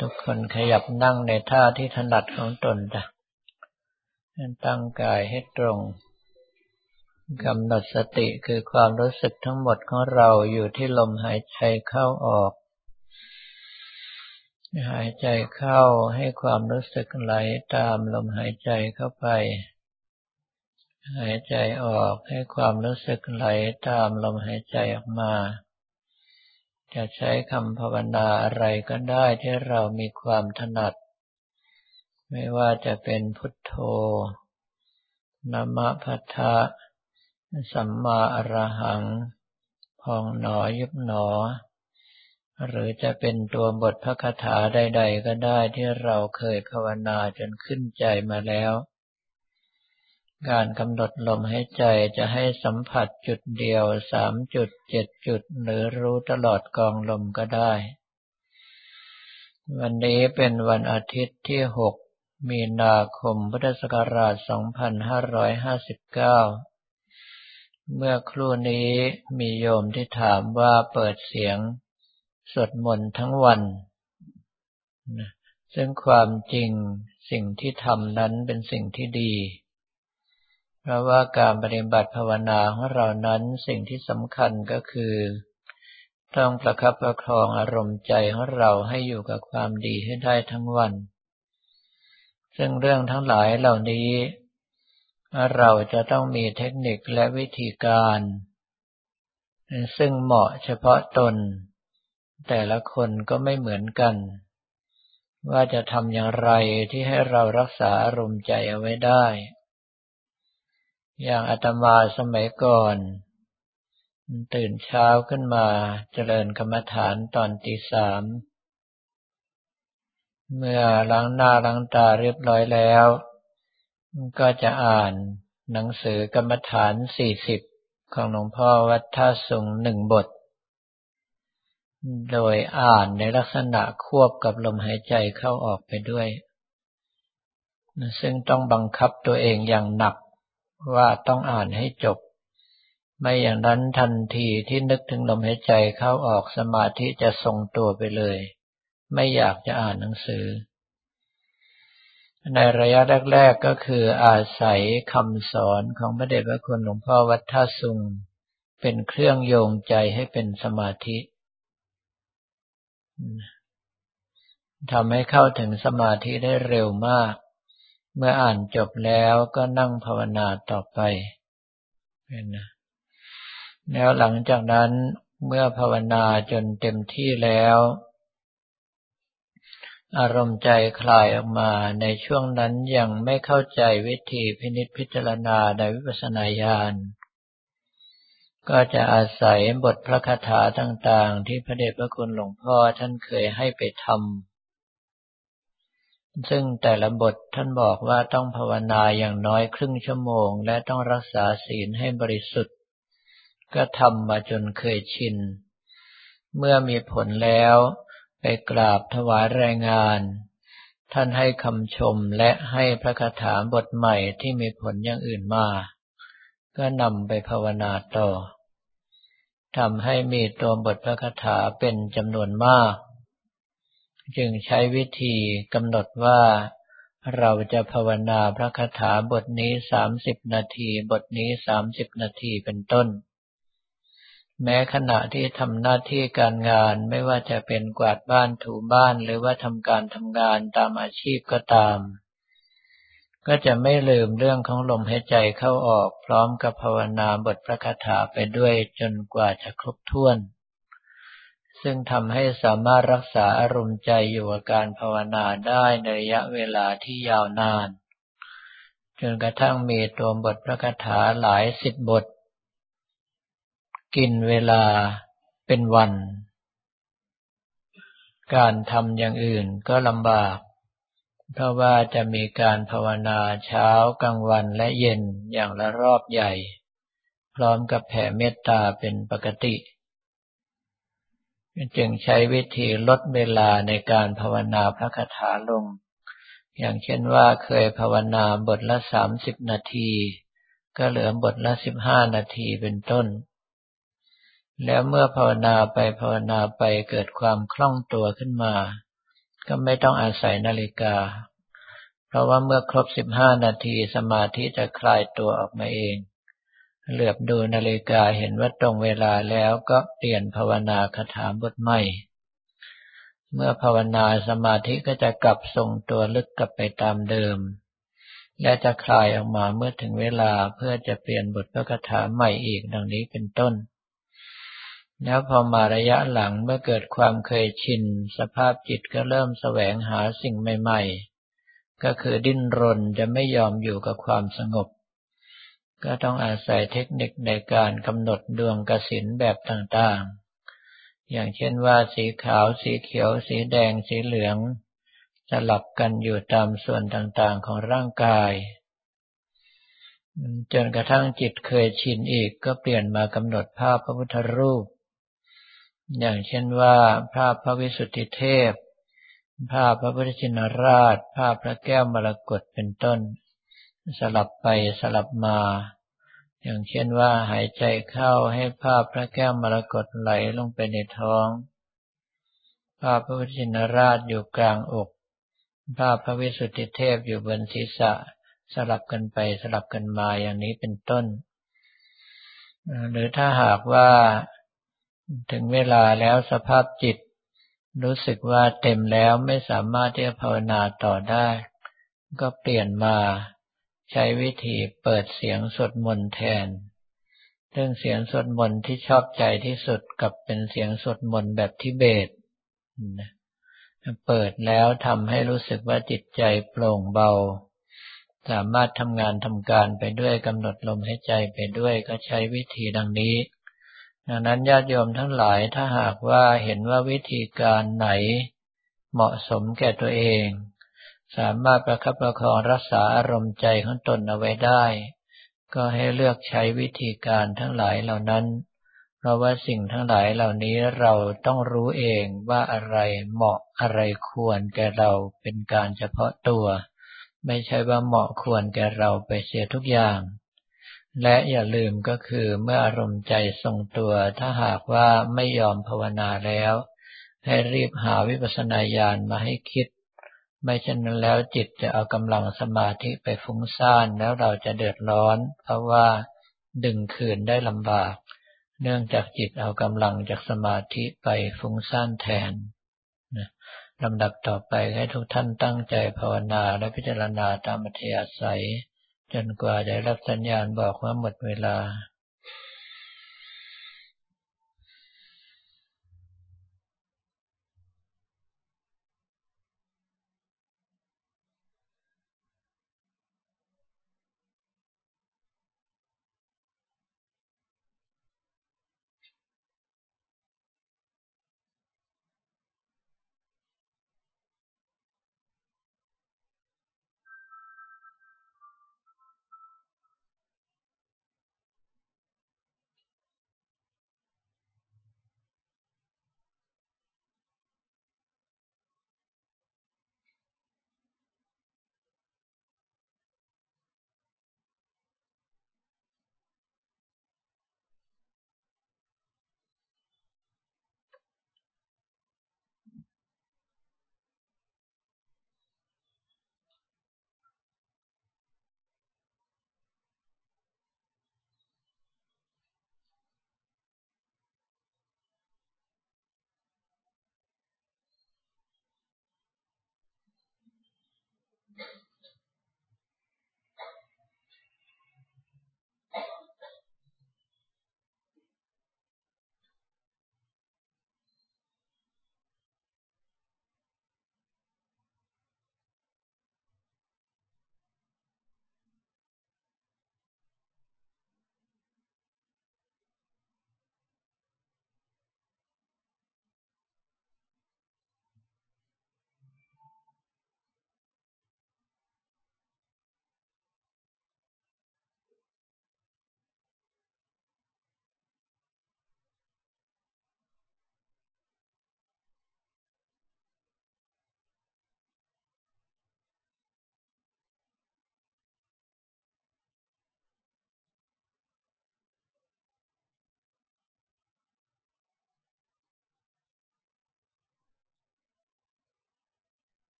ทุกคนขยับนั่งในท่าที่ถนัดของตนจ้ะตั้งกายให้ตรงกำหนดสติคือความรู้สึกทั้งหมดของเราอยู่ที่ลมหายใจเข้าออก หายใจเข้าให้ความรู้สึกไหลตามลมหายใจเข้าไป หายใจออกให้ความรู้สึกไหลตามลมหายใจออกมา จะใช้คำภาวนาอะไรก็ได้ที่เรามีความถนัด ไม่ว่าจะเป็นพุทโธนามะพัทธะสัมมาอรหัง พองหนอยุบหนอ หรือจะเป็นตัวบทพระคาถาใด ๆ ก็ได้ที่เราเคยภาวนาจนขึ้นใจมาแล้ว การกำหนดลมหายใจจะให้สัมผัสจุดเดียวสามจุดเจ็ดจุด หรือรู้ตลอดกองลมก็ได้ วันนี้เป็นวันอาทิตย์ที่หกมีนาคมพุทธศักราช 2559 เมื่อครู่นี้มีโยมที่ถามว่าเปิดเสียงสวดมนต์ทั้งวัน ซึ่งความจริงสิ่งที่ทำนั้นเป็นสิ่งที่ดี เพราะว่าการปฏิบัติภาวนาของเรานั้นสิ่งที่สำคัญก็คือ ต้องประคับประคองอารมณ์ใจของเราให้อยู่กับความดีให้ได้ทั้งวัน ซึ่งเรื่องทั้งหลายเหล่านี้ เราจะต้องมีเทคนิคและวิธีการ ซึ่งเหมาะเฉพาะตน แต่ละคนก็ไม่เหมือนกัน ว่าจะทำอย่างไรที่ให้เรารักษาอารมณ์ใจเอาไว้ได้ อย่างอาตมาสมัยก่อน ตื่นเช้าขึ้นมาเจริญกรรมฐานตอนตีสาม เมื่อล้างหน้าล้างตาเรียบร้อยแล้ว ก็จะอ่านหนังสือกรรมฐานสี่สิบของหลวงพ่อวัดท่าสุงหนึ่งบท โดยอ่านในลักษณะควบกับลมหายใจเข้าออกไปด้วย ซึ่งต้องบังคับตัวเองอย่างหนัก ว่าต้องอ่านให้จบ ไม่อย่างนั้นทันทีที่นึกถึงลมหายใจเข้าออกสมาธิจะทรงตัวไปเลย ไม่อยากจะอ่านหนังสือ ในระยะแรก ๆก็คืออาศัยคำสอนของพระเดชพระคุณหลวงพ่อวัดท่าสุงเป็นเครื่องโยงใจให้เป็นสมาธิทำให้เข้าถึงสมาธิได้เร็วมาก เมื่ออ่านจบแล้วก็นั่งภาวนาต่อไปนะแล้วหลังจากนั้นเมื่อภาวนาจนเต็มที่แล้ว อารมณ์ใจคลายออกมาในช่วงนั้นยังไม่เข้าใจวิธีพินิจพิจารณาในวิปัสสนาญาณก็จะอาศัยบทพระคาถาต่างๆ ที่พระเดชพระคุณหลวงพ่อท่านเคยให้ไปทำ ซึ่งแต่ละบทท่านบอกว่าต้องภาวนาอย่างน้อยครึ่งชั่วโมง และต้องรักษาศีลให้บริสุทธิ์ ก็ทำมาจนเคยชิน เมื่อมีผลแล้วไปกราบถวายรายงาน ท่านให้คำชมและให้พระคาถาบทใหม่ที่มีผลอย่างอื่นมา ก็นำไปภาวนาต่อทำให้มีตัวบทพระคาถาเป็นจำนวนมาก จึงใช้วิธีกำหนดว่าเราจะภาวนาพระคาถาบทนี้สามสิบนาที บทนี้สามสิบนาทีเป็นต้น แม้ขณะที่ทำหน้าที่การงานไม่ว่าจะเป็นกวาดบ้านถูบ้านหรือว่าทำการทำงานตามอาชีพก็ตาม ก็จะไม่ลืมเรื่องของลมหายใจเข้าออก พร้อมกับภาวนาบทพระคาถาไปด้วยจนกว่าจะครบถ้วน ซึ่งทำให้สามารถรักษาอารมณ์ใจอยู่กับการภาวนาได้ในระยะเวลาที่ยาวนาน จนกระทั่งมีตัวบทพระคาถาหลายสิบบท กินเวลาเป็นวัน การทำอย่างอื่นก็ลำบาก เพราะว่าจะมีการภาวนาเช้ากลางวันและเย็นอย่างละรอบใหญ่ พร้อมกับแผ่เมตตาเป็นปกติ จึงใช้วิธีลดเวลาในการภาวนาพระคาถาลง อย่างเช่นว่าเคยภาวนาบทละสามสิบนาที ก็เหลือบทละสิบห้านาทีเป็นต้น แล้วเมื่อภาวนาไปภาวนาไปเกิดความคล่องตัวขึ้นมา ก็ไม่ต้องอาศัยนาฬิกา เพราะว่าเมื่อครบสิบห้านาทีสมาธิจะคลายตัวออกมาเอง เหลือบดูนาฬิกาเห็นว่าตรงเวลาแล้วก็เปลี่ยนภาวนาคาถาบทใหม่ เมื่อภาวนาสมาธิก็จะกลับทรงตัวลึกกลับไปตามเดิม และจะคลายออกมาเมื่อถึงเวลาเพื่อจะเปลี่ยนบทพระคาถาใหม่อีกดังนี้เป็นต้น แล้วพอมาระยะหลังเมื่อเกิดความเคยชิน สภาพจิตก็เริ่มแสวงหาสิ่งใหม่ ๆ ก็คือดิ้นรนจะไม่ยอมอยู่กับความสงบ ก็ต้องอาศัยเทคนิคในการกำหนดดวงกสินแบบต่างๆ อย่างเช่นว่าสีขาว สีเขียว สีแดง สีเหลือง สลับกันอยู่ตามส่วนต่างๆของร่างกาย จนกระทั่งจิตเคยชินอีกก็เปลี่ยนมากำหนดภาพพระพุทธรูป อย่างเช่นว่าภาพพระวิสุทธิเทพ ภาพพระพุทธชินราช ภาพพระแก้วมรกตเป็นต้น สลับไปสลับมา อย่างเช่นว่าหายใจเข้าให้ภาพพระแก้วมรกตไหลลงไปในท้อง ภาพพระพุทธชินราชอยู่กลางอก ภาพพระวิสุทธิเทพอยู่บนศีรษะสลับกันไปสลับกันมาอย่างนี้เป็นต้น หรือถ้าหากว่าถึงเวลาแล้วสภาพจิต รู้สึกว่าเต็มแล้วไม่สามารถที่จะภาวนาต่อได้ ก็เปลี่ยนมา ใช้วิธีเปิดเสียงสวดมนต์แทนเรื่องเสียงสวดมนต์ที่ชอบใจที่สุดกับเป็นเสียงสวดมนต์แบบทิเบต เปิดแล้วทำให้รู้สึกว่าจิตใจโปร่งเบา สามารถทำงานทำการไปด้วยกำหนดลมให้ใจไปด้วยก็ใช้วิธีดังนี้ ดังนั้นญาติโยมทั้งหลายถ้าหากว่าเห็นว่าวิธีการไหนเหมาะสมแก่ตัวเอง สามารถประคับประคองรักษาอารมณ์ใจของตนเอาไว้ได้ ก็ให้เลือกใช้วิธีการทั้งหลายเหล่านั้น เพราะว่าสิ่งทั้งหลายเหล่านี้เราต้องรู้เองว่าอะไรเหมาะอะไรควรแก่เราเป็นการเฉพาะตัว ไม่ใช่ว่าเหมาะควรแก่เราไปเสียทุกอย่าง และอย่าลืมก็คือเมื่ออารมณ์ใจทรงตัวถ้าหากว่าไม่ยอมภาวนาแล้ว ให้รีบหาวิปัสสนาญาณมาให้คิด ไม่เช่นนั้นแล้วจิตจะเอากำลังสมาธิไปฟุ้งซ่านแล้วเราจะเดือดร้อน เพราะว่าดึงคืนได้ลำบาก เนื่องจากจิตเอากำลังจากสมาธิไปฟุ้งซ่านแทนลำดับต่อไปให้ทุกท่านตั้งใจภาวนาและพิจารณาตามอัธยาศัย จนกว่าได้รับสัญญาณบอกว่าหมดเวลา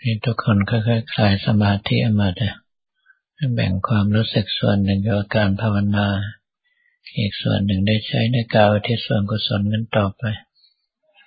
ให้ทุกคนค่อยๆคลายสมาธิมาเถอะแบ่งความรู้สึกส่วนหนึ่งกับการภาวนา อีกส่วนหนึ่งได้ใช้ในการที่ส่วนกุศลนั้นต่อไป